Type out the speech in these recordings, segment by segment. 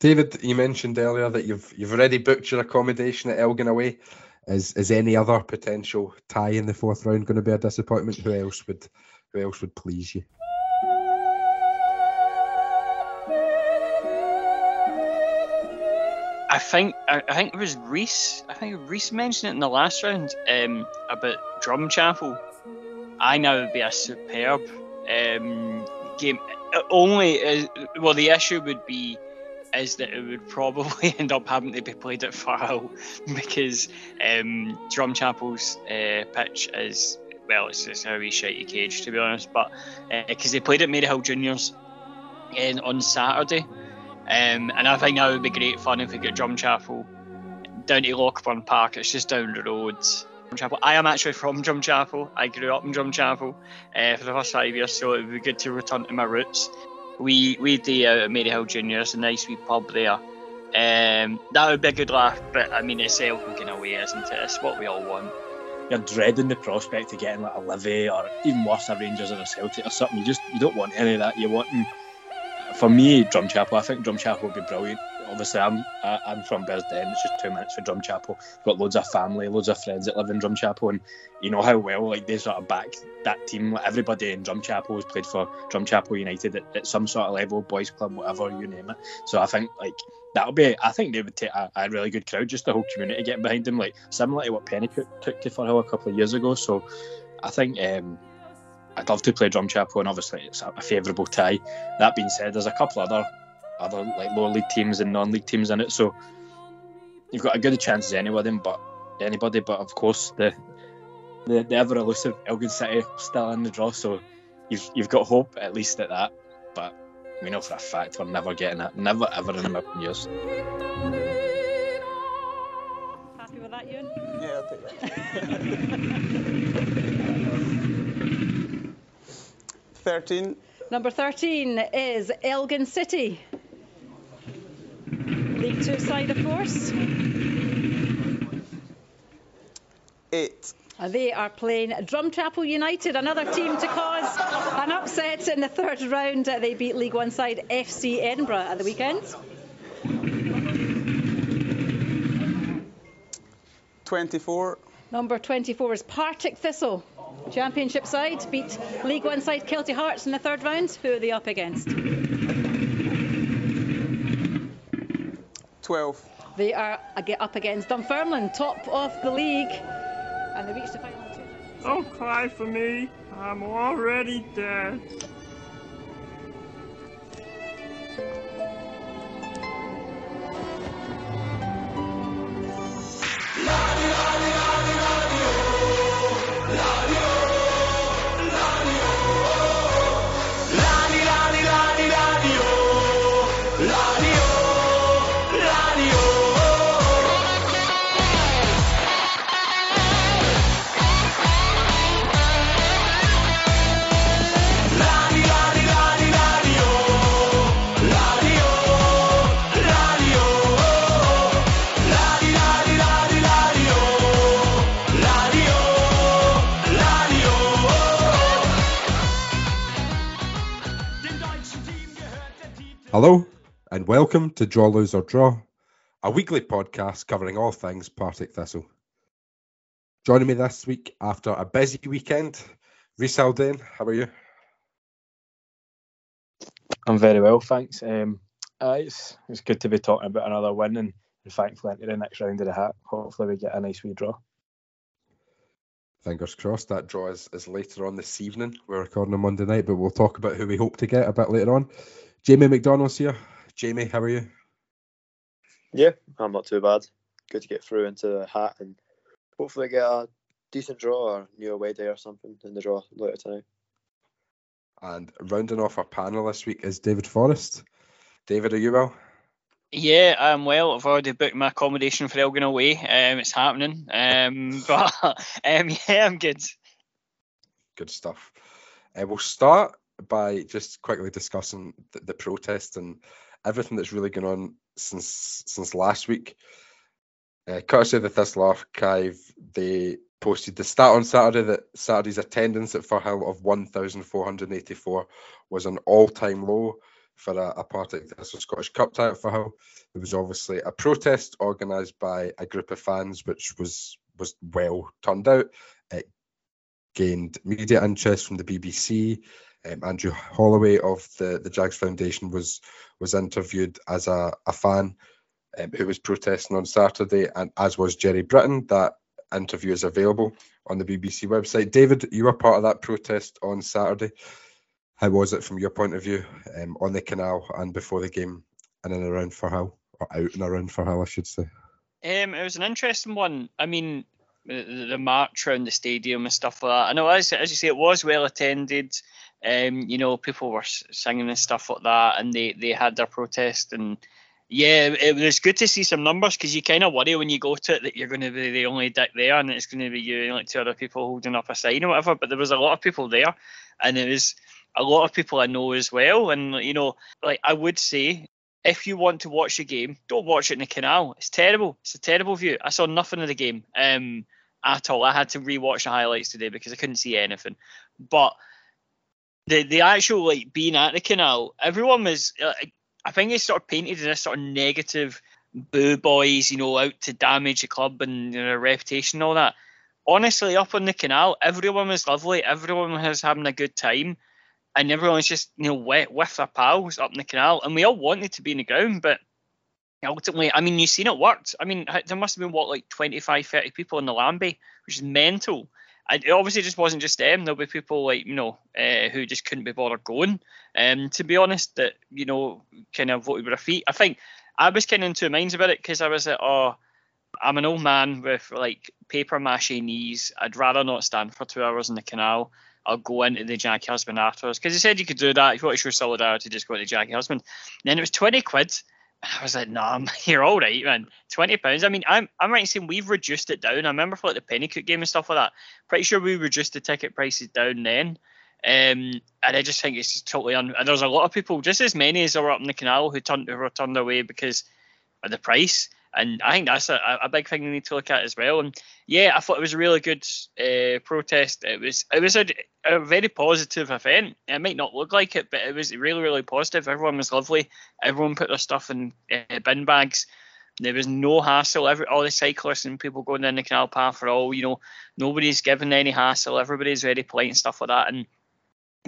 David, you mentioned earlier that you've you've already booked your accommodation at Elgin away. Is is any other potential tie in the fourth round going to be a disappointment? Who else would who else would please you? I think I, I, think it was Reese. I think Reese mentioned it in the last round um, about Drumchapel. I know it would be a superb um, game. Only uh, well, the issue would be is that it would probably end up having to be played at Firhill because um, Drumchapel's uh, pitch is well, it's just a wee shitey cage to be honest. But because uh, they played at Maryhill Juniors uh, on Saturday, um, and I think that would be great fun if we get Drumchapel down to Lochburn Park. It's just down the road. Drumchapel. I am actually from Drumchapel. I grew up in Drumchapel uh, for the first five years, so it would be good to return to my roots. We we do out at Maryhill Juniors, a nice wee pub there. Um, that would be a good laugh, but I mean, it's Elgin away, isn't it? It's what we all want. You're dreading the prospect of getting like a Livy or even worse, a Rangers or a Celtic or something. You just you don't want any of that. You want, for me, Drumchapel, I think Drumchapel would be brilliant. Obviously, I'm I, am i am from Bearsden. It's just two minutes for Drumchapel. Got loads of family, loads of friends that live in Drumchapel, and you know how well like they sort of back that team. Like, everybody in Drumchapel has played for Drumchapel United at, at, some sort of level, boys club, whatever you name it. So I think like that'll be. I think they would take a, a really good crowd, just the whole community getting behind them, like similar to what Penicuik took to Firhill a couple of years ago. So I think. Um, I'd love to play Drumchapel, and obviously it's a favourable tie. That being said, there's a couple other other like lower league teams and non-league teams in it, so you've got a good chance as any of them, but anybody. But of course, the the, the ever elusive Elgin City still in the draw, so you've you've got hope at least at that. But we know for a fact we're never getting it, never ever in a million years. Happy with that, Ewan? Yeah, I'll take that. 13. Number 13 is Elgin City. League Two side, of course. Eight. Uh, they are playing Drumchapel United, another team to cause an upset in the third round. Uh, they beat League One side FC Edinburgh at the weekend. 24. Number 24 is Partick Thistle. Championship side beat League One side Kelty Hearts in the third round. Who are they up against? 12. They are up against Dunfermline, top of the league, and they reached the final two. Don't cry for me. I'm already dead. Hello, and welcome to Draw, Lose or Draw, a weekly podcast covering all things Partick Thistle. Joining me this week after a busy weekend, Reese Haldane, how are you? I'm very well, thanks. Um, uh, it's, it's good to be talking about another win and, and thankfully into the next round of the hat. Hopefully, we get a nice wee draw. Fingers crossed that draw is, is later on this evening. We're recording on Monday night, but we'll talk about who we hope to get a bit later on. Jamie McDonald's here. Jamie, how are you? Yeah, I'm not too bad. Good to get through into the hat and hopefully get a decent draw or new away day or something in the draw later tonight. And rounding off our panel this week is David Forrest. David, are you well? Yeah, I'm well. I've already booked my accommodation for Elgin away. Um, it's happening. Um, but um, yeah, I'm good. Good stuff. Uh, we'll start by just quickly discussing the, the protest and everything that's really going on since since last week. Uh, courtesy of the Thistle Archive, they posted the stat on Saturday that Saturday's attendance at Firhill of 1,484 was an all-time low for a, a Partick Thistle Scottish Cup title for Hull. There was obviously a protest organised by a group of fans, which was was well turned out. It gained media interest from the BBC. Um, Andrew Holloway of the, the Jags Foundation was was interviewed as a, a fan um, who was protesting on Saturday, and as was Gerry Britton. That interview is available on the BBC website. David, you were part of that protest on Saturday. How was it from your point of view um, on the canal and before the game and in and around Firhill, or out and around for Firhill, I should say? Um, it was an interesting one. I mean, the, the march around the stadium and stuff like that. I know, as, as you say, it was well attended. Um, you know, people were singing and stuff like that, and they, they had their protest. And yeah, it was good to see some numbers because you kind of worry when you go to it that you're going to be the only dick there, and it's going to be you and like two other people holding up a sign or whatever. But there was a lot of people there, and it was a lot of people I know as well. And you know, like I would say, if you want to watch the game, don't watch it in the canal. It's terrible. It's a terrible view. I saw nothing of the game um, at all. I had to rewatch the highlights today because I couldn't see anything. But the the actual like being at the canal, everyone was. Uh, I think it's sort of painted in a sort of negative boo boys, you know, out to damage the club and you know, their reputation and all that. Honestly, up on the canal, everyone was lovely. Everyone was having a good time and everyone's just you know with, with their pals up in the canal, and we all wanted to be in the ground, but ultimately, I mean, you've seen it worked. I mean, there must have been what like 25, 30 people in the Lambie, which is mental. It obviously just wasn't just them. There'll be people like you know uh, who just couldn't be bothered going. Um, to be honest, that you know kind of voted with their feet. I think I was kind of in two minds about it because I was like, oh, I'm an old man with like paper mache knees. I'd rather not stand for two hours in the canal. I'll go into the Jackie Husband afterwards because he said you could do that if you want to show solidarity, just go to Jackie Husband. And then it was twenty quid. I was like, no, nah, you're all right, man. Twenty pounds. I mean, I'm I'm right in saying we've reduced it down. I remember for like the Penicuik game and stuff like that. Pretty sure we reduced the ticket prices down then. Um, and I just think it's just totally un. And there's a lot of people, just as many as are up in the canal, who turned who were turned away because of the price and I think that's a, a big thing we need to look at as well. And yeah, I thought it was a really good uh, protest. It was it was a, a, very positive event. It might not look like it, but it was really really positive. Everyone was lovely. Everyone put their stuff in uh, bin bags. There was no hassle. Every all the cyclists and people going down the canal path are all you know. Nobody's given any hassle. Everybody's very polite and stuff like that. And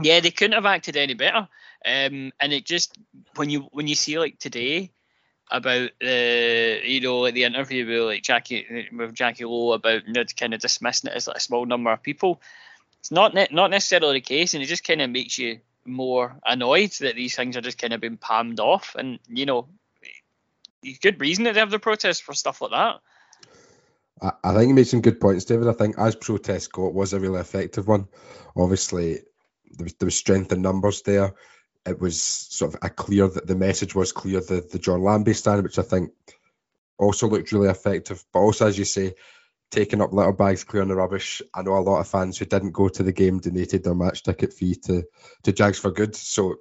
yeah, they couldn't have acted any better. Um, and it just when you when you see like today about the you know like the interview with like Jackie with Jacqui Low about you know, kind of dismissing it as like a small number of people. It's not ne- not necessarily the case, and it just kind of makes you more annoyed that these things are just kind of being palmed off, and you know, good reason that they have the protest for stuff like that. I, think you made some good points, David. I think as protests go, it was a really effective one. Obviously, there was, there was strength in numbers there it was sort of a clear that the message was clear the the John Lambie stand, which I think also looked really effective. But also, as you say, taking up litter bags, clearing the rubbish. I know a lot of fans who didn't go to the game donated their match ticket fee to to Jags for Good. So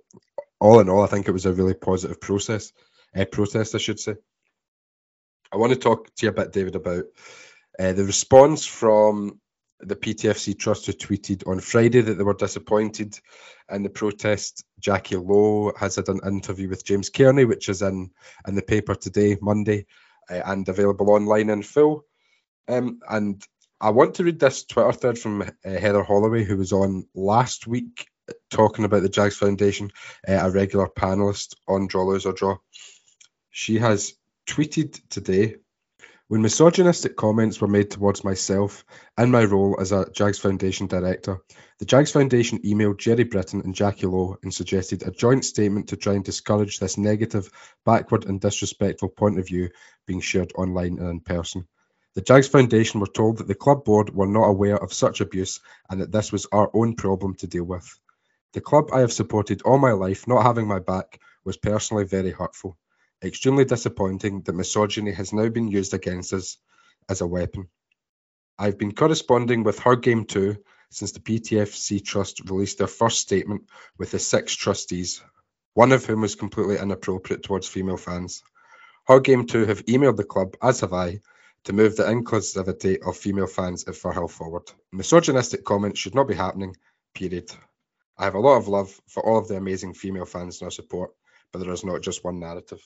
all in all, I think it was a really positive process, uh, protest, I should say. I want to talk to you a bit, David, about uh, the response from the PTFC Trust who tweeted on Friday that they were disappointed in the protest. Jacqui Low has had an interview with James Kearney, which is in, in the paper today, Monday, uh, and available online in full. Um, and I want to read this Twitter thread from uh, Heather Holloway, who was on last week talking about the Jags Foundation, uh, a regular panelist on Draw Lose or Draw. She has tweeted today when misogynistic comments were made towards myself and my role as a Jags Foundation director, the Jags Foundation emailed Gerry Britton and Jacqui Low and suggested a joint statement to try and discourage this negative, backward, and disrespectful point of view being shared online and in person. The Jags Foundation were told that the club board were not aware of such abuse and that this was our own problem to deal with. The club I have supported all my life not having my back was personally very hurtful extremely disappointing that misogyny has now been used against us as a weapon. I've been corresponding with Her Game Too since the PTFC Trust released their first statement with the six trustees, one of whom was completely inappropriate towards female fans. Her Game Too have emailed the club, as have I, to move the inclusivity of female fans at Firhill forward. Misogynistic comments should not be happening, period. I have a lot of love for all of the amazing female fans in our support, but there is not just one narrative.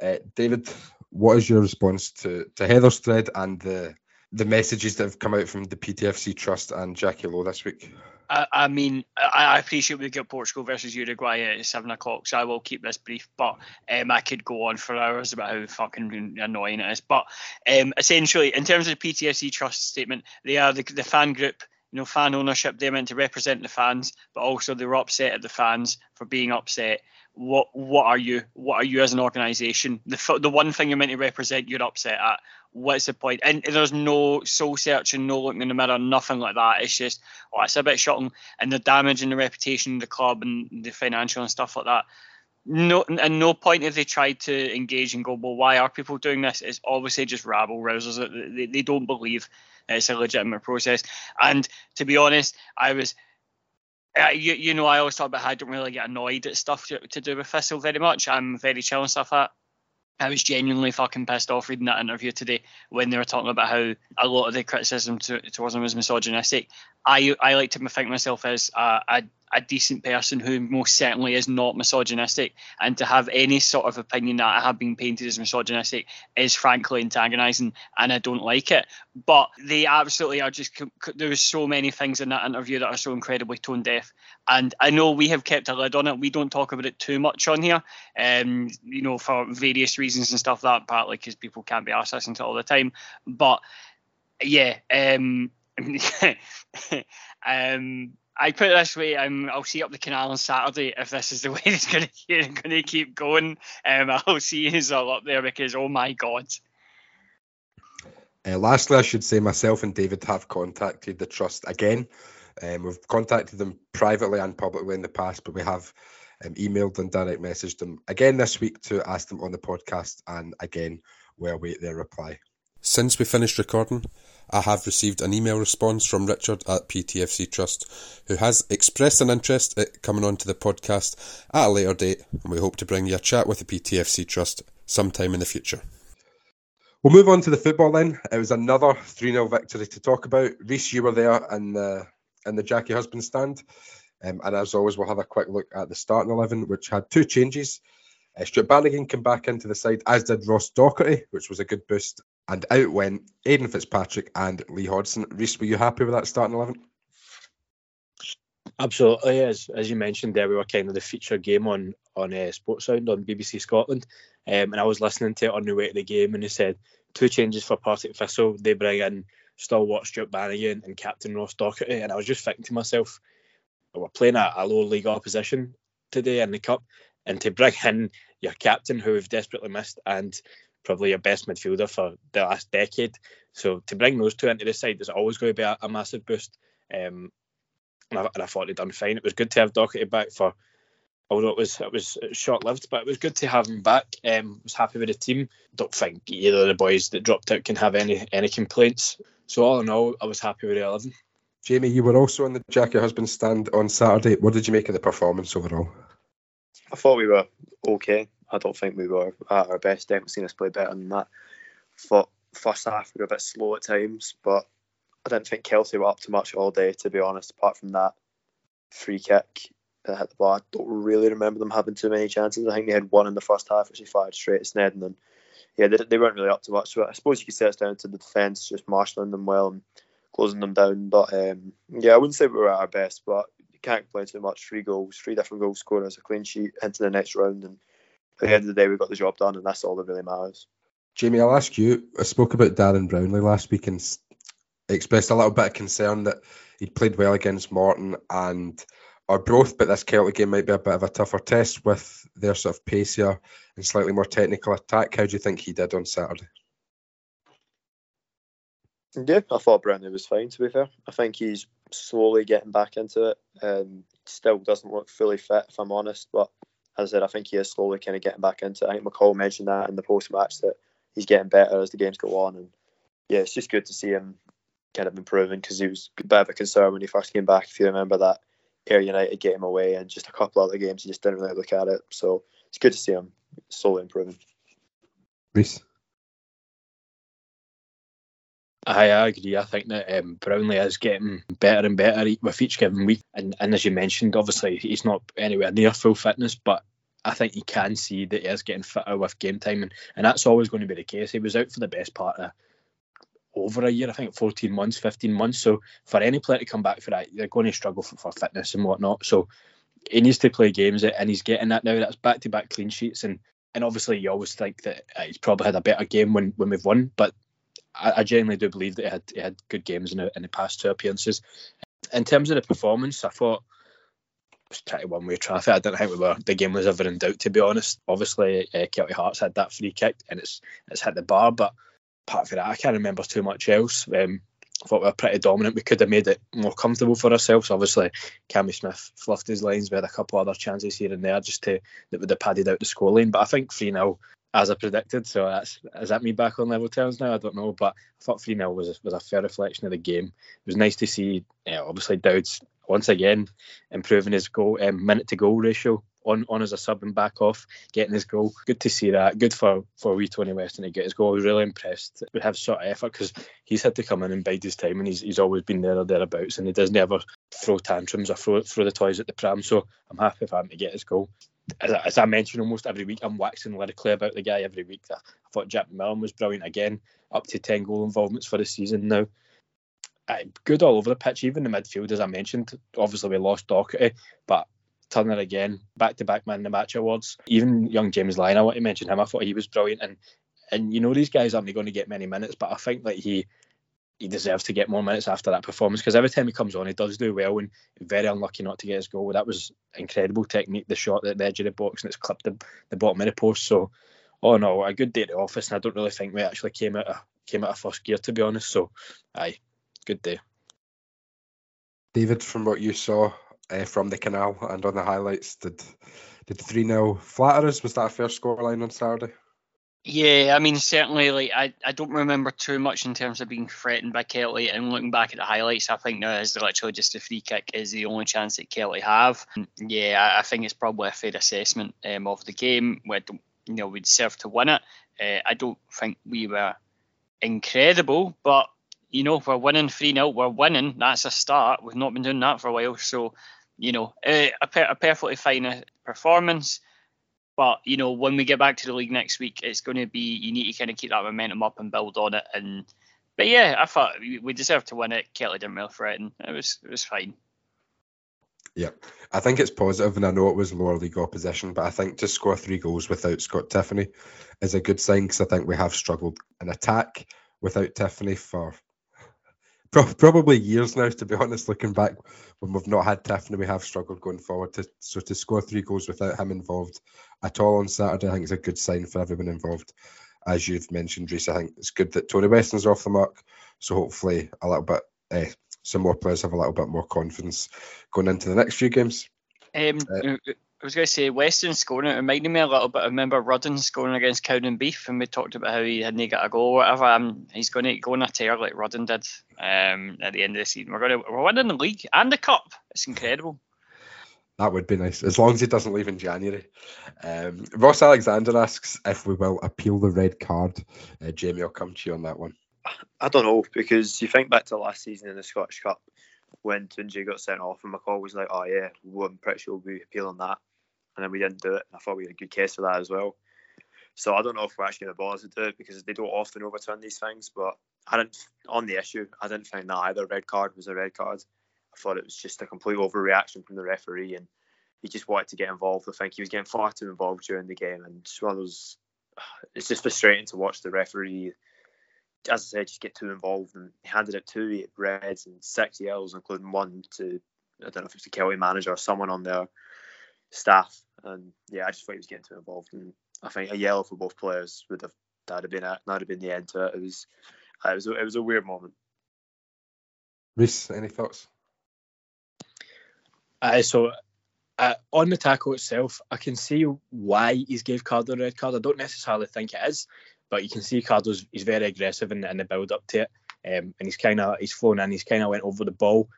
Uh, David, what is your response to, to Heather's thread and the the messages that have come out from the PTFC Trust and Jacqui Low this week? I, I mean, I, I appreciate we've got Portugal versus Uruguay at seven o'clock, so I will keep this brief. But um, I could go on for hours about how fucking annoying it is. But um, essentially, in terms of the PTFC Trust statement, they are the, the fan group you know, fan ownership. They're meant to represent the fans, but also they were upset at the fans for being upset. What what are you? What are you as an organisation? The the one thing you're meant to represent, you're upset at. What's the? And there's no soul searching, no looking in the mirror, nothing like that. It's just, oh, it's a bit shocking, and the damage in the reputation of the club and the financial and stuff like that no and no point if they tried to engage and go well why are people doing this it's obviously just rabble rousers they, they don't believe it's a legitimate process and to be honest i was uh, you, you know i always talk about how i don't really get annoyed at stuff to, to do with thistle very much i'm very chill and stuff like I was genuinely fucking pissed off reading that interview today when they were talking about how a lot of the criticism to, towards him was misogynistic. I I like to think myself as a, a a decent person who most certainly is not misogynistic, and to have any sort of opinion that I have been painted as misogynistic is frankly antagonising, and I don't like it. But they absolutely are just. There's so many things in that interview that are so incredibly tone deaf, and I know we have kept a lid on it. We don't talk about it too much on here, um, you know, for various reasons and stuff. That partly because people can't be listening to all the time, but yeah, um, um I put it this way: um, I'll see up the canal on Saturday if this is the way it's going to keep going. Um, I'll see you all up there because oh my god. Uh, lastly, I should say myself and David have contacted the trust again. Um, we've contacted them privately and publicly in the past, but we have um, emailed and direct messaged them again this week to ask them on the podcast, and again we'll await their reply. Since we finished recording, I have received an email response from Richard at PTFC Trust, who has expressed an interest at coming on to the podcast at a later date, and we hope to bring you a chat with the PTFC Trust sometime in the future. We'll move on to the football then. It was another 3 0 victory to talk about. Reese, you were there in the, in the Jackie Husband stand. Um, and as always, we'll have a quick look at the starting 11, which had two changes. Uh, Stuart Bannigan came back into the side, as did Ross Docherty, which was a good boost and out went Aidan Fitzpatrick and Lee Hodson. Reese, were you happy with that starting 11? Absolutely. As as you mentioned there, we were kind of the feature game on on uh, Sportsound on BBC Scotland, um, and I was listening to it on the way to the game, and they said two changes for Partick Thistle. They bring in stalwart Stuart Bannigan and Captain Ross Docherty, and I was just thinking to myself, we're playing a, a low league opposition today in the cup, and to bring in your captain who we've desperately missed and probably your best midfielder for the last decade. So to bring those two into the side is always going to be a, a massive boost. Um, and, I, and I thought they'd done fine. It was good to have Docherty back for, although it was it was short lived, but it was good to have him back. Um, was happy with the team. Don't think either of the boys that dropped out can have any any complaints. So all in all, I was happy with the eleven. Jamie, you were also on the Jackie Husband stand on Saturday. What did you make of the performance overall? I thought we were okay. I don't think we were at our best. Definitely seen us play better than that. For first half, we were a bit slow at times, but I didn't think Kelty were up to much all day, to be honest. Apart from that free kick that hit the bar, I don't really remember them having too many chances. I think they had one in the first half, which he fired straight at Sneddon, and then, yeah, they, they weren't really up to much. So I suppose you could say it's down to the defence, just marshalling them well and closing them down. But um, yeah, I wouldn't say we were at our best, but you can't complain too much. Three goals, three different goal scorers, a clean sheet into the next round, and at the end of the day, we got the job done, and that's all that really matters. Jamie, I'll ask you. I spoke about Darren Brownlie last week and expressed a little bit of concern that he'd played well against Morton and Arbroath, but this Kelty game might be a bit of a tougher test with their sort of pacier and slightly more technical attack. How do you think he did on Saturday? Yeah, I thought Brownlie was fine. To be fair, I think he's slowly getting back into it. Um, still doesn't look fully fit, if I'm honest, but as I said, I think he is slowly kind of getting back into it. I think McCall mentioned that in the post match that he's getting better as the games go on. And yeah, it's just good to see him kind of improving because he was a bit of a concern when he first came back. If you remember that Ayr United game away and just a couple other games, he just didn't really look at it. So it's good to see him slowly improving. Reese? I, agree. I think that um, Brownlie is getting better and better with each given week. And, and as you mentioned, obviously he's not anywhere near full fitness, but I think you can see that he is getting fitter with game time, and, and that's always going to be the case. He was out for the best part of over a year, I think 14 months, 15 months. So for any player to come back for that, they're going to struggle for, for fitness and whatnot. So he needs to play games, and he's getting that now. That's back to back clean sheets, and and obviously you always think that uh, he's probably had a better game when, when we've won, but I, I genuinely do believe that he had he had good games in the, in the past two appearances. In terms of the performance, I thought it was pretty one way traffic. I don't think we were the game was ever in doubt to be honest. Obviously, uh, Kelty Hearts had that free kick and it's it's hit the bar, but apart from that, I can't remember too much else. Um, I thought we were pretty dominant. We could have made it more comfortable for ourselves. Obviously, Cammy Smith fluffed his lines. We had a couple other chances here and there just to that would have padded out the scoreline. But I think 3 0 as I predicted. So that's is that me back on level terms now? I don't know, but I thought 3 0 was was a fair reflection of the game. It was nice to see, yeah, obviously Dowd's once again improving his goal um, minute to goal ratio on, on as a sub and back off, getting his goal. Good to see that. Good for for wee Tony Weston to get his goal. I was really impressed. We have sort of effort because he's had to come in and bide his time, and he's he's always been there or thereabouts, and he doesn't ever throw tantrums or throw throw the toys at the pram. So I'm happy for him to get his goal as, I mentioned almost every week, I'm waxing lyrically about the guy every week. I, thought Jack McMillan was brilliant again, up to 10 goal involvements for the season now. Uh, good all over the pitch, even the midfield, as I mentioned. Obviously, we lost Docherty, but Turner again, back to back man of the match awards. Even young James Lyon, I want to mention him. I thought he was brilliant. And and you know, these guys aren't going to get many minutes, but I think that he he deserves to get more minutes after that performance because every time he comes on, he does do well. And very unlucky not to get his goal. That was incredible technique. The shot at the edge of the box and it's clipped the, the bottom of the post. So, oh no, a good day at the office. And I don't really think we actually came out of came out of first gear to be honest. So, aye, good day. David, from what you saw uh, from the canal and on the highlights, did did three 0 flatter us? Was that a fair scoreline on Saturday? Yeah, I mean, certainly, like I, I don't remember too much in terms of being threatened by Kelty. And looking back at the highlights, I think now is literally just a free kick is the only chance that Kelty have. Yeah, I, think it's probably a fair assessment um, of the game. We you know we deserve to win it. Uh, I don't think we were incredible, but you know we're winning three 0 We're winning. That's a start. We've not been doing that for a while, so you know uh, a, a perfectly fine uh, performance. But you know, when we get back to the league next week, it's going to be you need to kind of keep that momentum up and build on it. And but yeah, I thought we deserved to win it. Kelty didn't really threaten. It was it was fine. Yeah, I think it's positive, and I know it was lower league opposition, but I think to score three goals without Scott Tiffoney is a good sign because I think we have struggled in attack without Tiffany for probably years now, to be honest. Looking back, when we've not had Tiffoney, we have struggled going forward. To, so to score three goals without him involved at all on Saturday, I think it's a good sign for everyone involved. As you've mentioned, Reese, I think it's good that Tony Weston's off the mark. So hopefully, a little bit, eh, some more players have a little bit more confidence going into the next few games. Um, uh, I was going to say Weston scoring it reminded me a little bit. I remember Rudden scoring against Cowdenbeath, and we talked about how he hadn't got a goal or whatever. Um, he's going to go on a tear like Rudden did um, at the end of the season. We're going to we're winning the league and the cup. It's incredible. That would be nice, as long as he doesn't leave in January. Um, Ross Alexander asks if we will appeal the red card. Uh, Jamie, I'll come to you on that one. I don't know because you think back to last season in the Scottish Cup when Tuncay got sent off, and McCall was like, "Oh yeah, well, I'm pretty sure we'll be appealing that." And then we didn't do it. I thought we had a good case for that as well. So I don't know if we're actually going to to do it because they don't often overturn these things. But I didn't on the issue. I didn't find that either red card was a red card. I thought it was just a complete overreaction from the referee, and he just wanted to get involved. I think he was getting far too involved during the game, and it's one of those. It's just frustrating to watch the referee, as I said, just get too involved. And he handed it two reds and six yellows, including one to I don't know if it's the Kelty manager or someone on there staff. And yeah, I just thought he was getting too involved. And I think a yellow for both players would have that'd have been that would have been the end to it. It was uh, it was a, it was a weird moment. Reese, any thoughts? Uh, so uh, on the tackle itself, I can see why he's gave Cardle a red card. I don't necessarily think it is, but you can see Cardle's he's very aggressive in, in the build up to it, um, and he's kind of he's flown in, he's kind of went over the ball,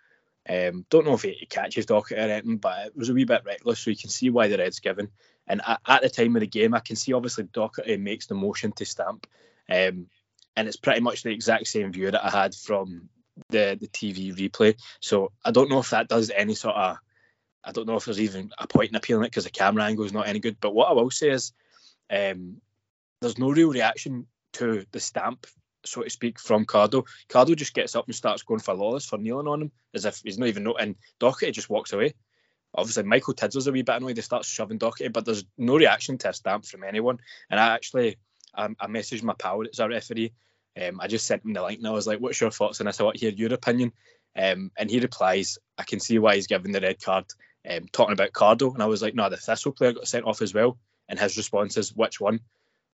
um, don't know if he, he catches Docherty or anything, but it was a wee bit reckless, so you can see why the red's given. And at, the time of the game, I can see obviously Docherty makes the motion to stamp, um, and it's pretty much the exact same view that I had from the the TV replay. So I don't know if that does any sort of I don't know if there's even a point in appealing it because the camera angle is not any good. But what I will say is, um, there's no real reaction to the stamp, so to speak, from Cardle. Cardle just gets up and starts going for Lawless for kneeling on him as if he's not even know. And Doherty just walks away. Obviously, Michael Tidser's a wee bit annoyed. He starts shoving Doherty, but there's no reaction to a stamp from anyone. And I actually, I, I messaged my pal that's a referee. Um, I just sent him the link and I was like, "What's your thoughts on this? I want to hear your opinion." Um, and he replies, "I can see why he's given the red card." Um, talking about Cardle, and I was like, "No, the Thistle player got sent off as well." And his response is, "Which one?"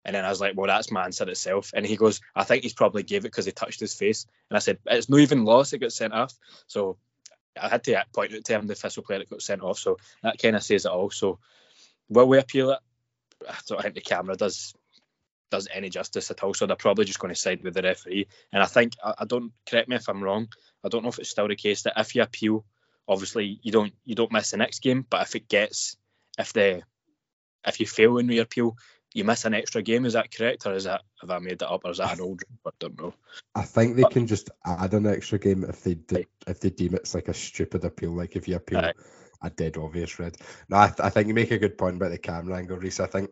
And then I was like, well, that's my answer itself. And he goes, I think he's probably gave it because he touched his face. And I said, it's not even lost, it got sent off. So I had to point out to him the Thistle player that got sent off. So that kind of says it all. So will we appeal it? I don't think the camera does does any justice at all. So they're probably just going to side with the referee. And I think I, I don't correct me if I'm wrong. I don't know if it's still the case that if you appeal, obviously you don't you don't miss the next game. But if it gets if the if you fail in your appeal, you miss an extra game. Is that correct, or is that have I made that up, or is that an old? I don't know. I think they But- can just add an extra game if they de- if they deem it's like a stupid appeal, like if you appeal Aye. a dead obvious red. No, I, th- I think you make a good point about the camera angle, Reese. I think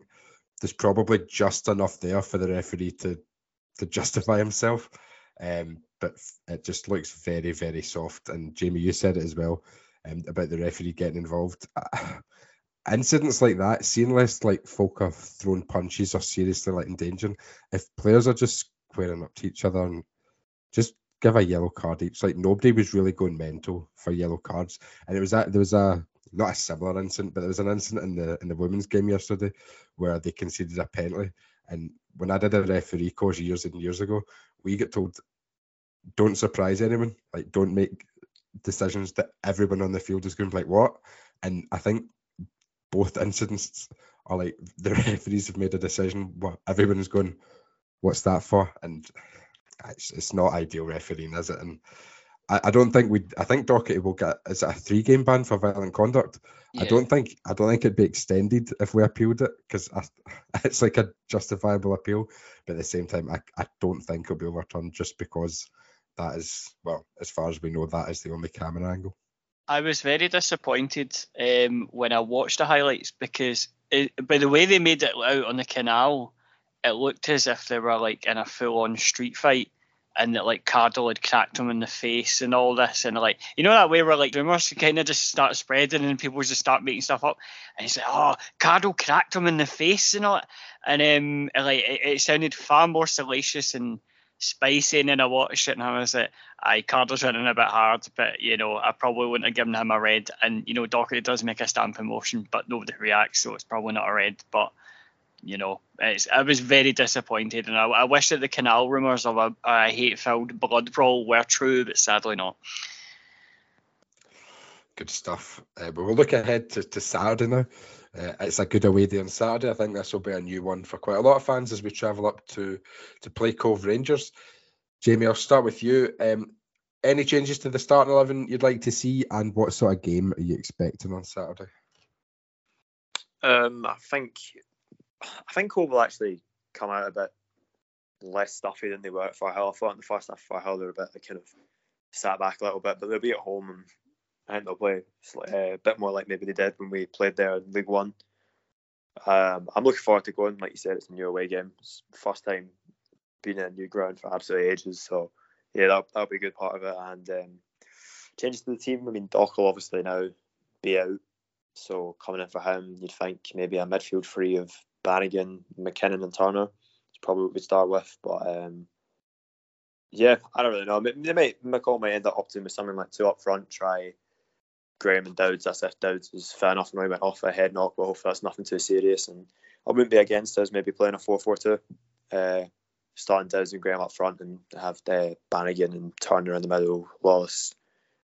there's probably just enough there for the referee to to justify himself, um, but it just looks very very soft. And Jamie, you said it as well um, about the referee getting involved. Incidents like that, seeing less like folk are throwing punches or seriously like endangering, if players are just squaring up to each other and just give a yellow card each. Like nobody was really going mental for yellow cards, and it was that there was a not a similar incident, but there was an incident in the in the women's game yesterday where they conceded a penalty. And when I did a referee course years and years ago, we get told don't surprise anyone, like don't make decisions that everyone on the field is going to be like what. And I think both incidents are like the referees have made a decision. What everyone is going, what's that for? And it's, it's not ideal refereeing, is it? And I, I don't think we. I think Doherty will get is it a three game ban for violent conduct. I don't think I don't think it'd be extended if we appealed it because it's like a justifiable appeal. But at the same time, I, I don't think it'll be overturned just because that is well, as far as we know, that is the only camera angle. I was very disappointed um, when I watched the highlights because it, by the way they made it out on the canal, it looked as if they were like in a full-on street fight, and that like Cardle had cracked him in the face and all this, and like you know that way where like rumors kind of just start spreading and people just start making stuff up, and he's like, oh, Cardle cracked him in the face and all, and um, like it, it sounded far more salacious and spicy, and then I watched it and I was like. Aye, Carter's running a bit hard, but you know, I probably wouldn't have given him a red. And you know, Doherty does make a stamping motion, but nobody reacts, so it's probably not a red. But you know, it's, I was very disappointed, and I, I wish that the canal rumours of a, a hate-filled blood brawl were true, but sadly not. Good stuff. Uh, but we'll look ahead to, to Saturday now. Uh, it's a good away day on Saturday. I think this will be a new one for quite a lot of fans as we travel up to to play Cove Rangers. Jamie, I'll start with you. Um, any changes to the starting eleven you'd like to see, and what sort of game are you expecting on Saturday? Um, I think I think Cove will actually come out a bit less stuffy than they were at Firhill. I thought in the first half Firhill they were a bit they kind of sat back a little bit, but they'll be at home and I think they'll play uh, a bit more like maybe they did when we played there in League One. Um, I'm looking forward to going. Like you said, it's a new away game. It's first time being in a new ground for absolutely ages. So yeah, that'll, that'll be a good part of it. And um, changes to the team. I mean, Doc will obviously now be out. So coming in for him, you'd think maybe a midfield free of Bannigan, McKinnon, and Turner. Is probably what we start with. But um, yeah, I don't really know. They might McCall might end up opting with something like two up front. Try Graham and Dowds. That's if Dowds was fair enough and we went off a head knock. But hopefully that's nothing too serious. And I wouldn't be against us maybe playing a 4-4-2. Uh, starting Dowds and Graham up front and have uh, Bannigan and Turner in the middle, Wallace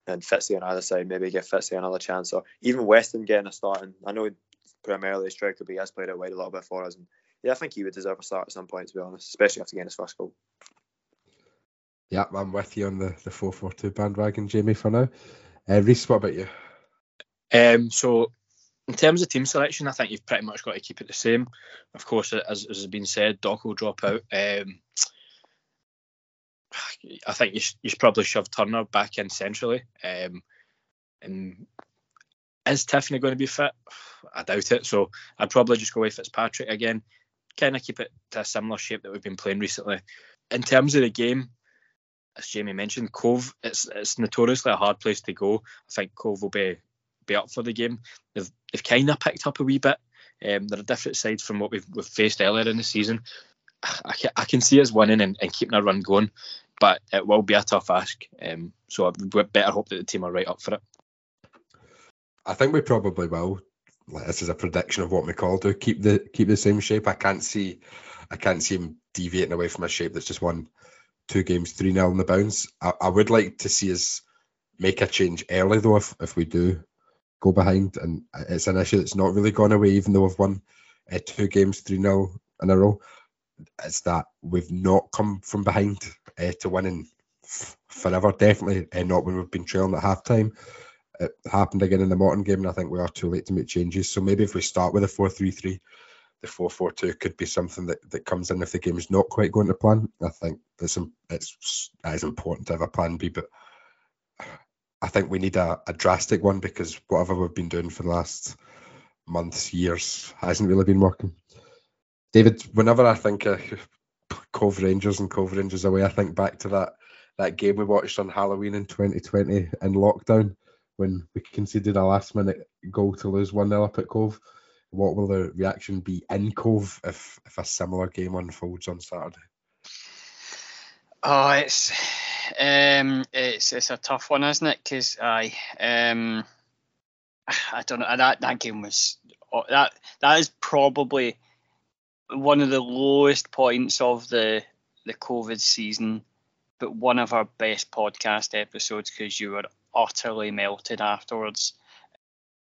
and Fitzy on either side. Maybe give Fitzy another chance, or even Weston getting a start. And I know primarily a striker, but he has played out wide a little bit for us. And yeah, I think he would deserve a start at some point, to be honest, especially after getting his first goal. Yeah, I'm with you on the the four four two bandwagon, Jamie. For now, uh, Reese, what about you? Um, so, in terms of team selection, I think you've pretty much got to keep it the same. Of course, as, as has been said, Doc will drop out. Um, I think you, sh- you should probably shove Turner back in centrally. Um, and Is Tiffoney going to be fit? I doubt it. So I'd probably just go with Fitzpatrick again. Kind of keep it to a similar shape that we've been playing recently. In terms of the game, as Jamie mentioned, Cove it's it's notoriously a hard place to go. I think Cove will be be up for the game. They've they've kind of picked up a wee bit. Um, they're a different side from what we've, we've faced earlier in the season. I can, I can see us winning and, and keeping a run going, but it will be a tough ask. Um, so I better hope that the team are right up for it. I think we probably will. Like, this is a prediction of what McCall do. Keep the keep the same shape. I can't see I can't see him deviating away from a shape that's just won two games, three 0 in the bounds. I, I would like to see us make a change early though if, if we do go behind and it's an issue that's not really gone away even though we've won uh, two games 3 0 in a row. Is that we've not come from behind uh, to winning f- forever. Definitely uh, not when we've been trailing at half time it happened again in the Morton game and I think we are too late to make changes. So maybe if we start with a 4-3-3 the 4-4-2 could be something that, that comes in if the game is not quite going to plan. I think it's, it's, it is important to have a plan B but I think we need a, a drastic one because whatever we've been doing for the last months, years, hasn't really been working. David, whenever I think of Cove Rangers and Cove Rangers away, I think back to that that game we watched on Halloween in 2020 in lockdown when we conceded a last minute goal to lose 1 0 up at Cove. What will the reaction be in Cove if, if a similar game unfolds on Saturday? Oh, it's um, it's it's a tough one, isn't it? Because I um, I don't know that that game was oh, that that is probably one of the lowest points of the the COVID season, but one of our best podcast episodes because you were utterly melted afterwards.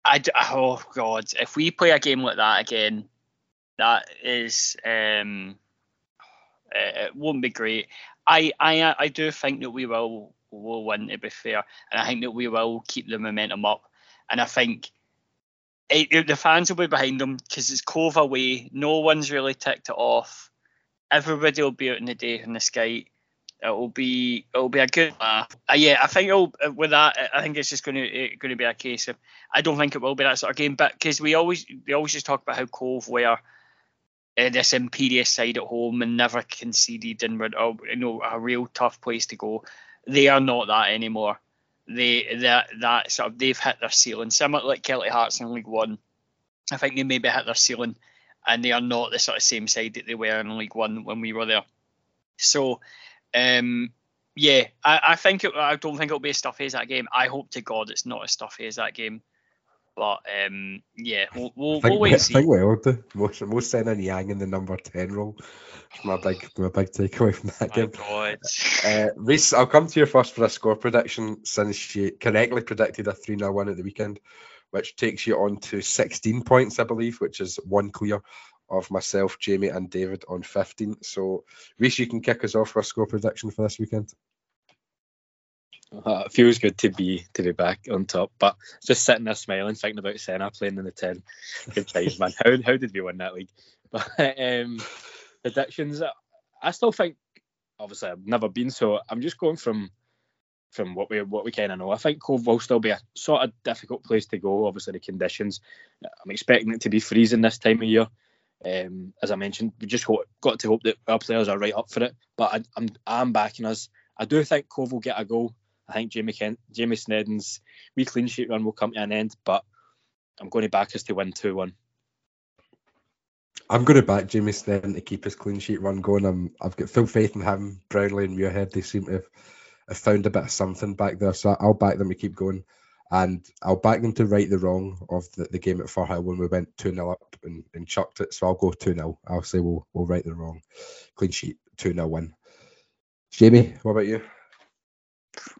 I oh god, if we play a game like that again, that is um, it won't be great. I, I I do think that we will will win to be fair, and I think that we will keep the momentum up, and I think it, it, the fans will be behind them because it's Cove away. No one's really ticked it off. Everybody will be out in the day in the sky. It will be it will be a good laugh. Uh, yeah, I think it'll, uh, with that, I think it's just going to going to be a case of. I don't think it will be that sort of game, but because we always we always just talk about how Cove were uh, this imperious side at home and never conceded and were oh, you know a real tough place to go. They are not that anymore. They that that sort of they've hit their ceiling. Similar like Kelty Hearts in League One. I think they maybe hit their ceiling, and they are not the sort of same side that they were in League One when we were there. So, um, yeah, I, I think it, I don't think it'll be as stuffy as that game. I hope to God it's not as stuffy as that game. But um, yeah, we'll, we'll, think, we'll wait and see. I think we will do. Most, most signing Yang in the number 10 role. My big, my big takeaway from that My game. God. Uh, Reese, I'll come to you first for a score prediction since she correctly predicted a 3 0 win at the weekend, which takes you on to 16 points, I believe, which is one clear of myself, Jamie, and David on 15. So, Reese, you can kick us off for a score prediction for this weekend. Uh, it feels good to be to be back on top, but just sitting there smiling, thinking about Senna playing in the ten. Good times, man. How how did we win that league? But um, predictions, I still think. Obviously, I've never been, so I'm just going from from what we what we kind of know. I think Cove will still be a sort of difficult place to go. Obviously, the conditions. I'm expecting it to be freezing this time of year. Um, as I mentioned, we just got, got to hope that our players are right up for it. But I, I'm I'm backing us. I do think Cove will get a goal. I think Jamie Kent, Jamie Sneddon's wee clean sheet run will come to an end, but I'm going to back us to win 2 1. I'm going to back Jamie Sneddon to keep his clean sheet run going. I'm, I've got full faith in him, Brownlie and Muirhead. They seem to have, have found a bit of something back there, so I'll back them to keep going. And I'll back them to right the wrong of the, the game at Firhill when we went 2 0 up and, and chucked it. So I'll go 2 0. I'll say we'll, we'll right the wrong. Clean sheet, 2 0 win. Jamie, what about you?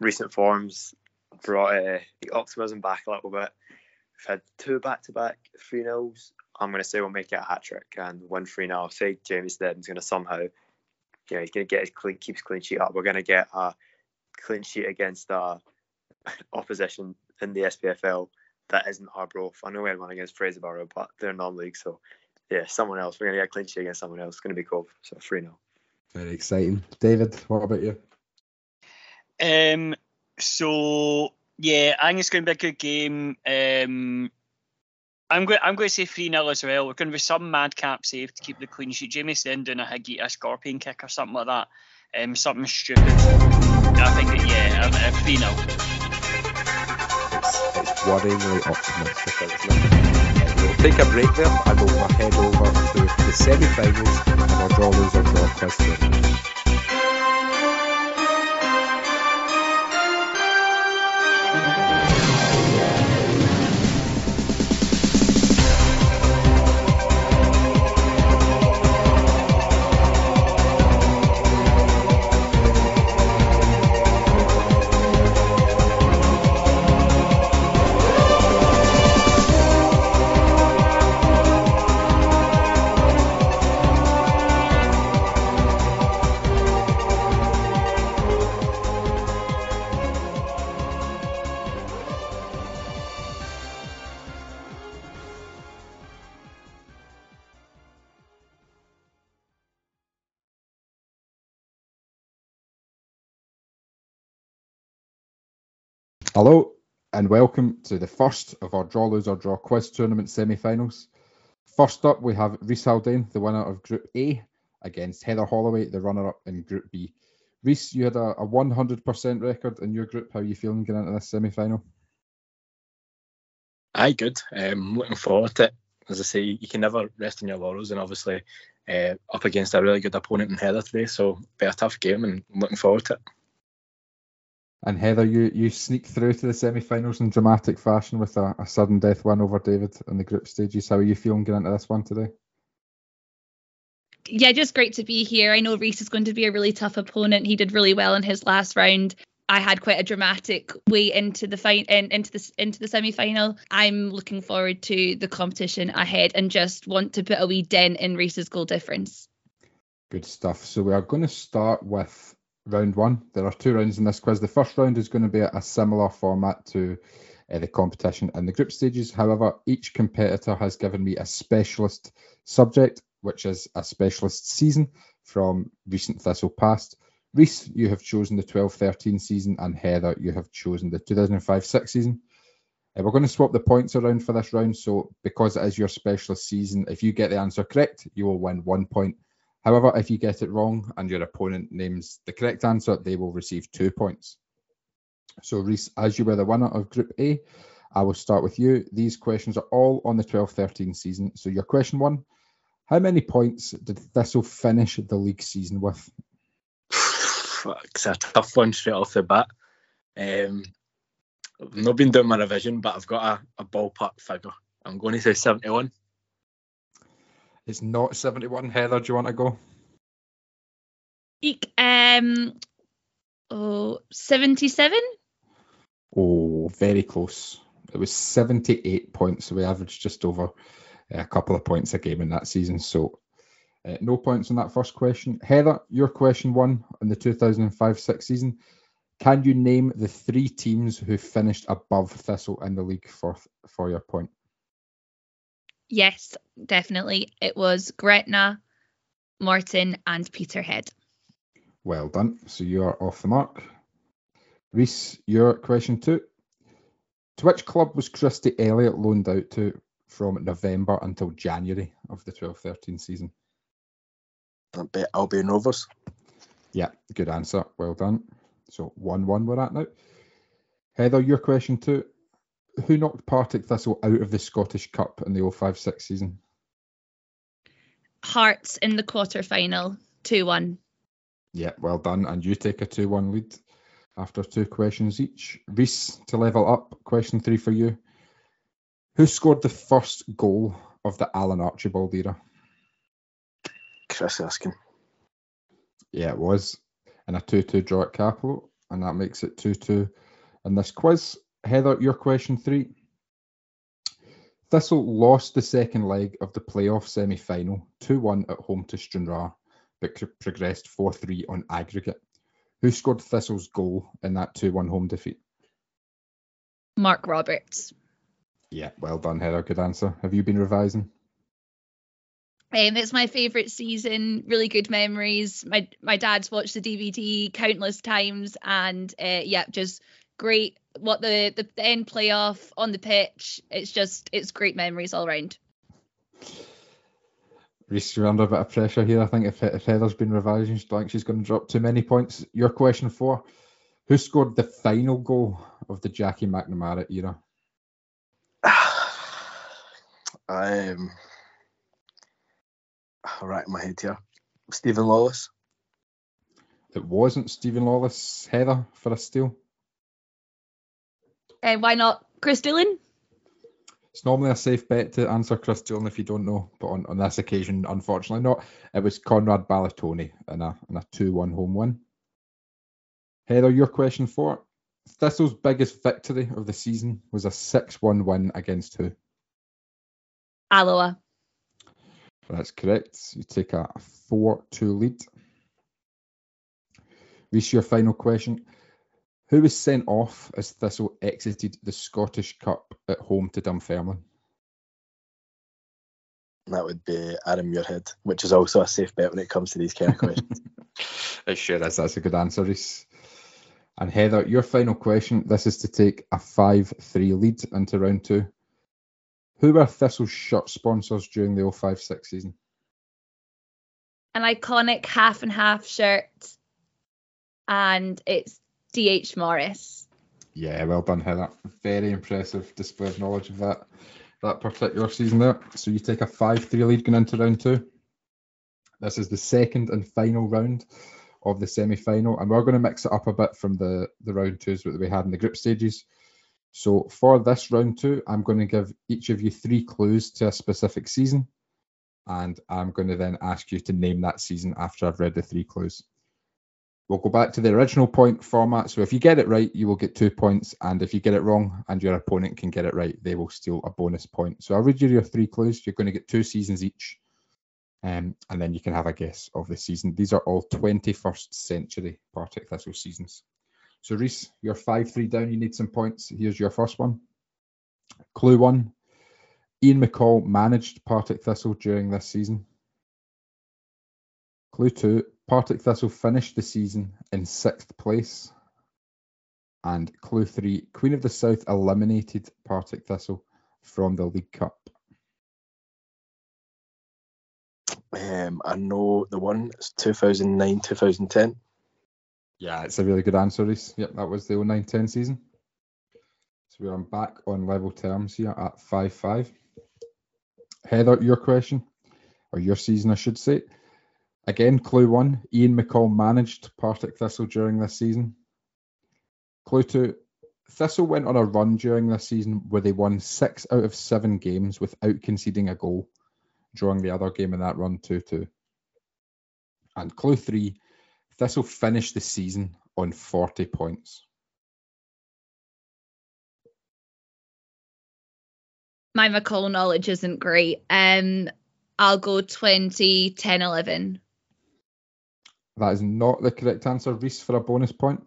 Recent forms brought uh, the optimism back a little bit. We've had two back to back 3 0s. I'm going to say we'll make it a hat trick and win 3 0. Say Jamie Sneddon's going to somehow, you know, he's going to get his clean, keeps clean sheet up. We're going to get a clean sheet against our opposition in the SPFL that isn't Arbroath. I know we had one against Fraserburgh, but they're non league. So, yeah, someone else. We're going to get a clean sheet against someone else. It's going to be Cove. So 3 0. Very exciting. David, what about you? Um, so yeah, I think it's going to be a good game. Um, I'm going. I'm going to say three 0 as well. We're going to be some madcap save to keep the clean sheet. Jamie doing a Higgy, a scorpion kick or something like that. Um, something stupid. I think that, yeah, three 0 It's worryingly optimistic. We'll take a break there and we'll head over to the semi-finals of our draw loser draw quiz tournament. Hello and welcome to the first of our Draw Lose or Draw Quiz Tournament semi-finals. First up, we have Reese Haldane, the winner of Group A, against Heather Holloway, the runner-up in Group B. Reese, you had a, a 100% record in your group. How are you feeling going into this semi-final? Aye, good. Um, looking forward to it. As I say, you can never rest on your laurels, and obviously uh, up against a really good opponent in Heather today, so be a tough game, and looking forward to it. And Heather, you, you sneaked through to the semi-finals in dramatic fashion with a, a sudden death win over David in the group stages. How are you feeling going into this one today? Yeah, just great to be here. I know Reese is going to be a really tough opponent. He did really well in his last round. I had quite a dramatic way into the fight in, into the into the semi final. I'm looking forward to the competition ahead and just want to put a wee dent in Reese's goal difference. Good stuff. So we are going to start with round one. There are two rounds in this quiz. The first round is going to be a similar format to uh, the competition in the group stages. However, each competitor has given me a specialist subject, which is a specialist season from recent Thistle past. Reese, you have chosen the 12 13 season, and Heather, you have chosen the 2005 6 season. Uh, we're going to swap the points around for this round. So, because it is your specialist season, if you get the answer correct, you will win one point. However, if you get it wrong and your opponent names the correct answer, they will receive two points. So, Reese, as you were the winner of Group A, I will start with you. These questions are all on the 12 13 season. So, your question one How many points did Thistle finish the league season with? it's a tough one straight off the bat. Um, I've not been doing my revision, but I've got a, a ballpark figure. I'm going to say 71. It's not 71. Heather, do you want to go? Eek, um, oh, 77? Oh, very close. It was 78 points. So we averaged just over a couple of points a game in that season. So uh, no points on that first question. Heather, your question one in the 2005 6 season. Can you name the three teams who finished above Thistle in the league for for your point? Yes, definitely. It was Gretna, Morton, and Peterhead. Well done. So you are off the mark. Reese, your question two. To which club was Christie Elliott loaned out to from November until January of the 12 13 season? I bet Albion Rovers. Yeah, good answer. Well done. So 1 1 we're at now. Heather, your question two. Who knocked Partick Thistle out of the Scottish Cup in the 05 6 season? Hearts in the quarter final, 2 1. Yeah, well done. And you take a 2 1 lead after two questions each. Reese, to level up, question three for you. Who scored the first goal of the Alan Archibald era? Chris Erskine. Yeah, it was. In a 2 2 draw at Cappielow, and that makes it 2 2 in this quiz. Heather, your question three. Thistle lost the second leg of the playoff semi final 2 1 at home to Stranraer, but progressed 4 3 on aggregate. Who scored Thistle's goal in that 2 1 home defeat? Mark Roberts. Yeah, well done, Heather. Good answer. Have you been revising? Um, it's my favourite season. Really good memories. My my dad's watched the DVD countless times, and uh, yeah, just great what the, the the end playoff on the pitch. It's just it's great memories all round. Reese, you're under a bit of pressure here. I think if, if Heather's been revising, she don't think she's going to drop too many points. Your question four: Who scored the final goal of the Jackie McNamara era? I'm right in my head here. Stephen Lawless. It wasn't Stephen Lawless, Heather, for a steal. And why not Chris Doolan? It's normally a safe bet to answer Chris Doolan if you don't know, but on, on this occasion, unfortunately not. It was Conrad Balatoni in a in a two one home win. Heather, your question for Thistle's biggest victory of the season was a 6 1 win against who? Alloa. That's correct. You take a 4 2 lead. Reese, your final question. Who was sent off as Thistle exited the Scottish Cup at home to Dunfermline? That would be Adam Muirhead, which is also a safe bet when it comes to these kind of questions. it sure is. That's a good answer, Reese. And Heather, your final question. This is to take a 5 3 lead into round two. Who were Thistle's shirt sponsors during the 05 6 season? An iconic half and half shirt, and it's DH Morris. Yeah, well done, Heather. Very impressive display of knowledge of that that particular season there. So you take a 5 3 lead going into round two. This is the second and final round of the semi final, and we're going to mix it up a bit from the, the round twos that we had in the group stages. So for this round two, I'm going to give each of you three clues to a specific season, and I'm going to then ask you to name that season after I've read the three clues. We'll go back to the original point format. So if you get it right, you will get two points, and if you get it wrong and your opponent can get it right, they will steal a bonus point. So I'll read you your three clues. You're going to get two seasons each, um, and then you can have a guess of the season. These are all 21st century Partick Thistle seasons. So Reese, you're 5 3 down. You need some points. Here's your first one. Clue one Ian McCall managed Partick Thistle during this season. Clue two Partick Thistle finished the season in sixth place. And clue three Queen of the South eliminated Partick Thistle from the League Cup. Um, I know the one is 2009 2010. Yeah, it's a really good answer, Reese. Yep, that was the 09 10 season. So we're back on level terms here at 5 5. Heather, your question, or your season, I should say. Again, clue one Ian McCall managed Partick Thistle during this season. Clue two Thistle went on a run during this season where they won six out of seven games without conceding a goal, drawing the other game in that run 2 2. And clue three Thistle finished the season on 40 points. My McCall knowledge isn't great. Um, I'll go 2010 11. That is not the correct answer, Reese, for a bonus point.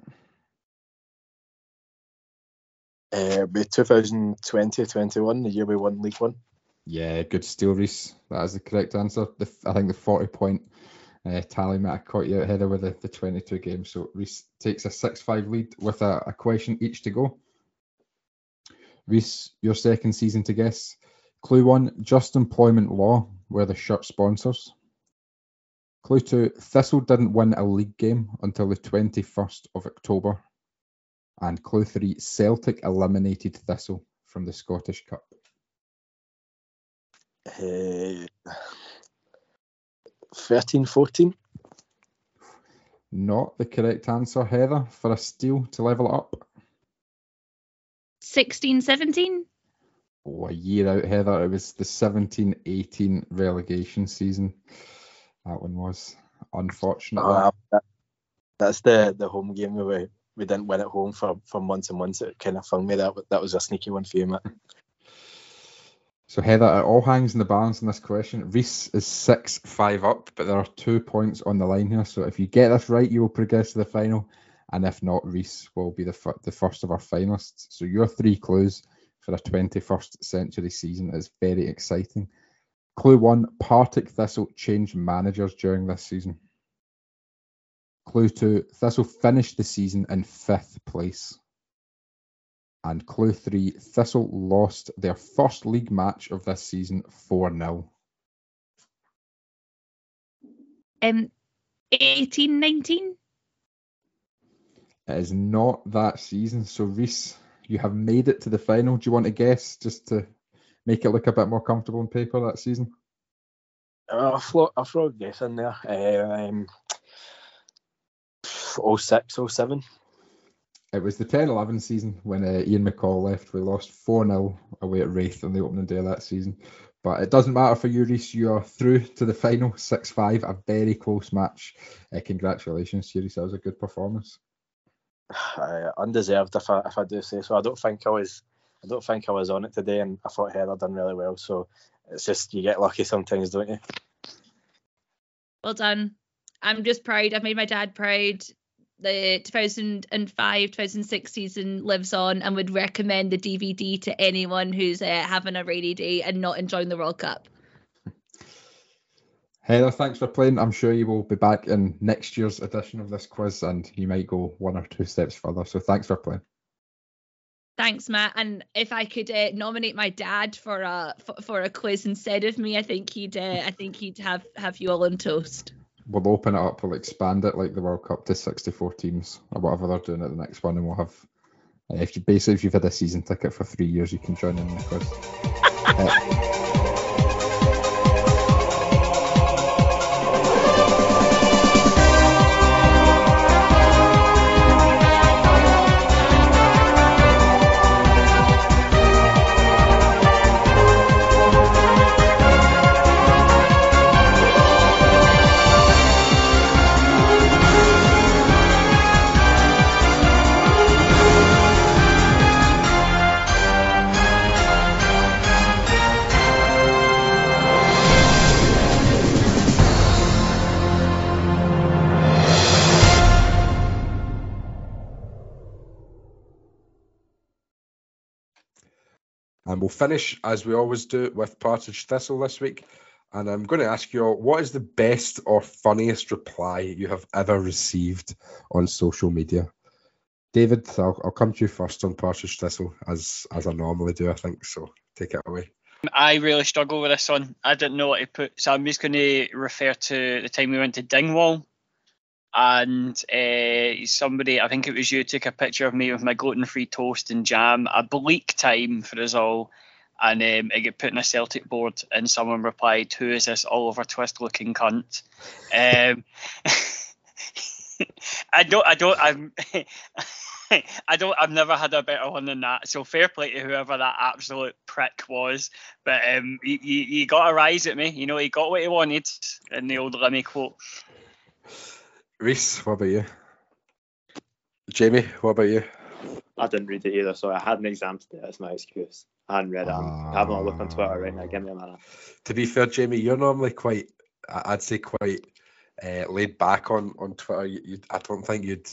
Uh, be 2020 21, the year we won League One. Yeah, good steal, Reese. That is the correct answer. The, I think the 40 point uh, tally might have caught you out Heather with the, the 22 games. So Reese takes a 6 5 lead with a, a question each to go. Reese, your second season to guess. Clue one Just Employment Law were the shirt sponsors. Clue two Thistle didn't win a league game until the 21st of October. And clue three Celtic eliminated Thistle from the Scottish Cup. Uh, 13 14. Not the correct answer, Heather, for a steal to level it up. 16 17. Oh, a year out, Heather. It was the 17 18 relegation season. That one was unfortunately. Uh, that, that's the, the home game where we, we didn't win at home for, for months and months. It kind of fung me. That, that was a sneaky one for you, Matt. So Heather, it all hangs in the balance in this question. Reese is six five up, but there are two points on the line here. So if you get this right, you will progress to the final, and if not, Reese will be the f- the first of our finalists. So your three clues for a 21st century season is very exciting. Clue one: Partick Thistle changed managers during this season. Clue two: Thistle finished the season in fifth place. And clue three, Thistle lost their first league match of this season 4 0. Um, 18, 19? It is not that season. So, Reese, you have made it to the final. Do you want to guess just to make it look a bit more comfortable on paper that season? I'll, throw, I'll throw a guess in there. Um, 06, 07. It was the 10 11 season when uh, Ian McCall left. We lost 4 0 away at Raith on the opening day of that season. But it doesn't matter for you, Reese. You are through to the final 6 5, a very close match. Uh, congratulations, Reese. That was a good performance. Uh, undeserved, if I, if I do say so. I don't think I was. I don't think I was on it today, and I thought Heather done really well. So it's just you get lucky sometimes, don't you? Well done. I'm just proud. I've made my dad proud. The 2005 2006 season lives on and would recommend the DVD to anyone who's uh, having a rainy day and not enjoying the World Cup. Heather, thanks for playing. I'm sure you will be back in next year's edition of this quiz and you might go one or two steps further. So thanks for playing. Thanks, Matt. And if I could uh, nominate my dad for a for, a quiz instead of me, I think he'd uh, I think he'd have have you all on toast we'll open it up, we'll expand it like the World Cup to 64 teams or whatever they're doing at the next one, and we'll have. Uh, if you basically if you've had a season ticket for three years, you can join in the quiz. And we'll finish, as we always do, with Partridge Thistle this week. And I'm going to ask you all what is the best or funniest reply you have ever received on social media? David, I'll, I'll come to you first on Partridge Thistle, as, as I normally do, I think. So take it away. I really struggle with this one. I didn't know what to put, so I'm just going to refer to the time we went to Dingwall and uh, somebody, I think it was you, took a picture of me with my gluten-free toast and jam. A bleak time for us all, and um, it got put in a Celtic board, and someone replied, "Who is this Oliver Twist-looking cunt?" Um, I don't, I don't, I'm. I don't. I've never had a better one than that. So fair play to whoever that absolute prick was. But um, he, he, he got a rise at me. You know, he got what he wanted in the old Lemmy quote. Reese, what about you? Jamie, what about you? I didn't read it either, so I had an exam today. That's my excuse. I hadn't read it. I'm uh, having a look on Twitter right now. Give me a minute. To be fair, Jamie, you're normally quite, I'd say, quite uh, laid back on on Twitter. You, you, I don't think you'd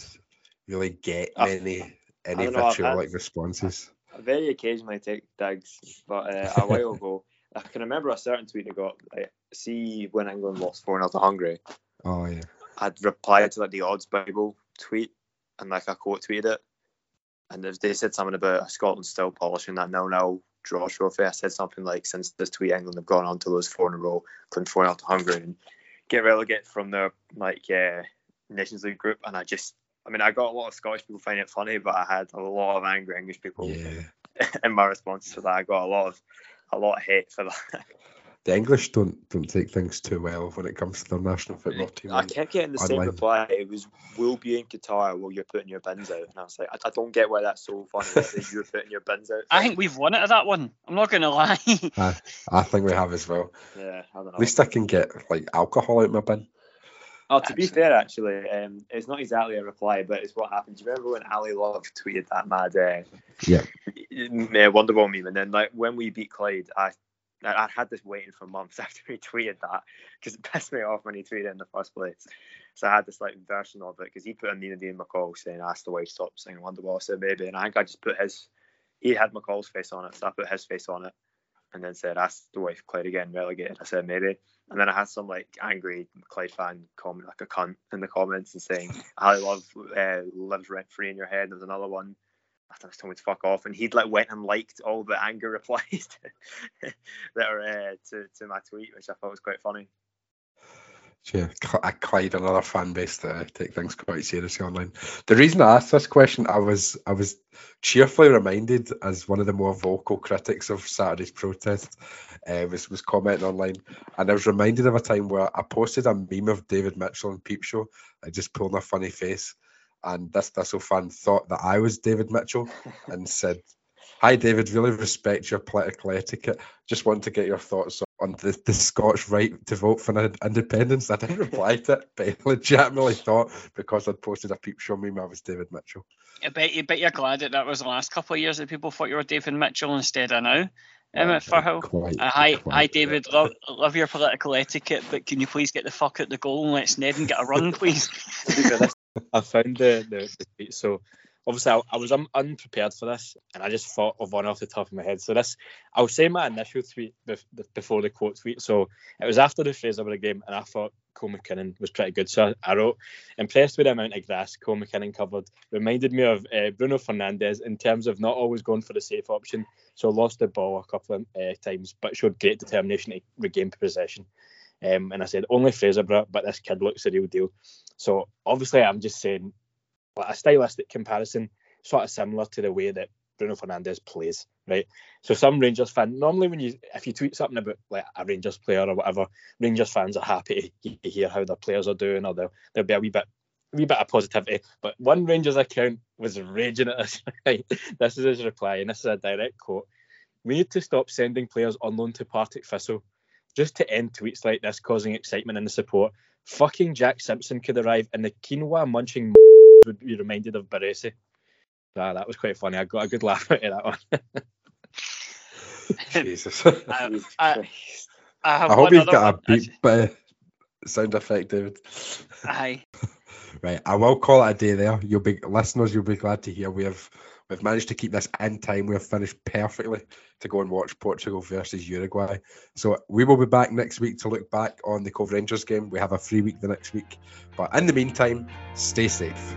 really get many any vitriolic responses. I very occasionally take digs, but uh, a while ago, I can remember a certain tweet I got. Like, see when England lost four 0 to Hungary. Oh yeah. I'd replied to like the odds Bible tweet and like I quote tweeted it. And they said something about Scotland still polishing that nil nil draw trophy, I said something like since this tweet England have gone on to lose four in a row, including four out to Hungary and get relegated from their like uh, Nations League group. And I just I mean I got a lot of Scottish people finding it funny, but I had a lot of angry English people yeah. in my response to that. I got a lot of a lot of hate for that. the English don't don't take things too well when it comes to their national football team. I kept getting the same reply. It was, "We'll be in Qatar while you're putting your bins out," and I was like, "I, I don't get why that's so funny. that you're putting your bins out." I think we've won it at that one. I'm not going to lie. I, I think we have as well. Yeah, I don't know. At least I can get like alcohol out my bin. Oh, to actually. be fair, actually, um, it's not exactly a reply, but it's what happened. Do you remember when Ali Love tweeted that mad uh, yeah. Wonderwall meme? And then, like, when we beat Clyde, I I had this waiting for months after he tweeted that because it pissed me off when he tweeted it in the first place. So I had this like version of it because he put in Nina Dean McCall saying, "Ask the wife stop singing Wonderwall." Said maybe, and I think I just put his. He had McCall's face on it, so I put his face on it, and then said, "Ask the wife Clyde again relegated." I said maybe, and then I had some like angry Clyde fan comment like a cunt in the comments and saying, "I love uh, lives rent free in your head." There's another one I don't know, told me to fuck off, and he'd like went and liked all the anger replies that are uh, to to my tweet, which I thought was quite funny. Yeah, uh, Clyde, another fan base that uh, take things quite seriously online. The reason I asked this question, I was I was cheerfully reminded as one of the more vocal critics of Saturday's protest uh, was was commenting online, and I was reminded of a time where I posted a meme of David Mitchell and Peep Show, like just pulling a funny face, and this Thistle fan thought that I was David Mitchell and said, "Hi David, really respect your political etiquette. Just want to get your thoughts on the, the Scotch right to vote for in- independence." I didn't reply to it, but I legitimately thought because I'd posted a Peep Show meme, I was David Mitchell. I bet you bet you're glad that that was the last couple of years that people thought you were David Mitchell instead of now. Emmett Firhill. Quite, Uh, hi, quite, hi. David. Love, love your political etiquette, but can you please get the fuck out the goal and let Sneddon get a run, please? I found the, the, the tweet. So obviously I, I was un, unprepared for this, and I just thought of one off the top of my head. So this, I'll say my initial tweet bef- before the quote tweet. So it was after the Fraserburgh game, and I thought Cole McKinnon was pretty good. So I, I wrote, impressed with the amount of grass Cole McKinnon covered. Reminded me of uh, Bruno Fernandes in terms of not always going for the safe option. So lost the ball a couple of uh, times, but showed great determination to regain possession. Um, and I said only Fraserburgh, but this kid looks the real deal. So obviously, I'm just saying like a stylistic comparison, sort of similar to the way that Bruno Fernandes plays, right? So some Rangers fan normally when you if you tweet something about like a Rangers player or whatever, Rangers fans are happy to hear how their players are doing, or there'll there'll be a wee bit a wee bit of positivity. But one Rangers account was raging at us. This is his reply, and this is a direct quote. We need to stop sending players on loan to Partick Thistle just to end tweets like this causing excitement in the support. Fucking Jack Simpson could arrive and the quinoa munching would be reminded of Baresi. Ah, that was quite funny. I got a good laugh out of that one. Jesus. I, I, I I hope one you've other got a beep uh, sound effect, David. Aye. Right, I will call it a day there. You'll be listeners. You'll be glad to hear we have we've managed to keep this in time. We have finished perfectly to go and watch Portugal versus Uruguay. So we will be back next week to look back on the Cove Rangers game. We have a free week the next week, but in the meantime, stay safe.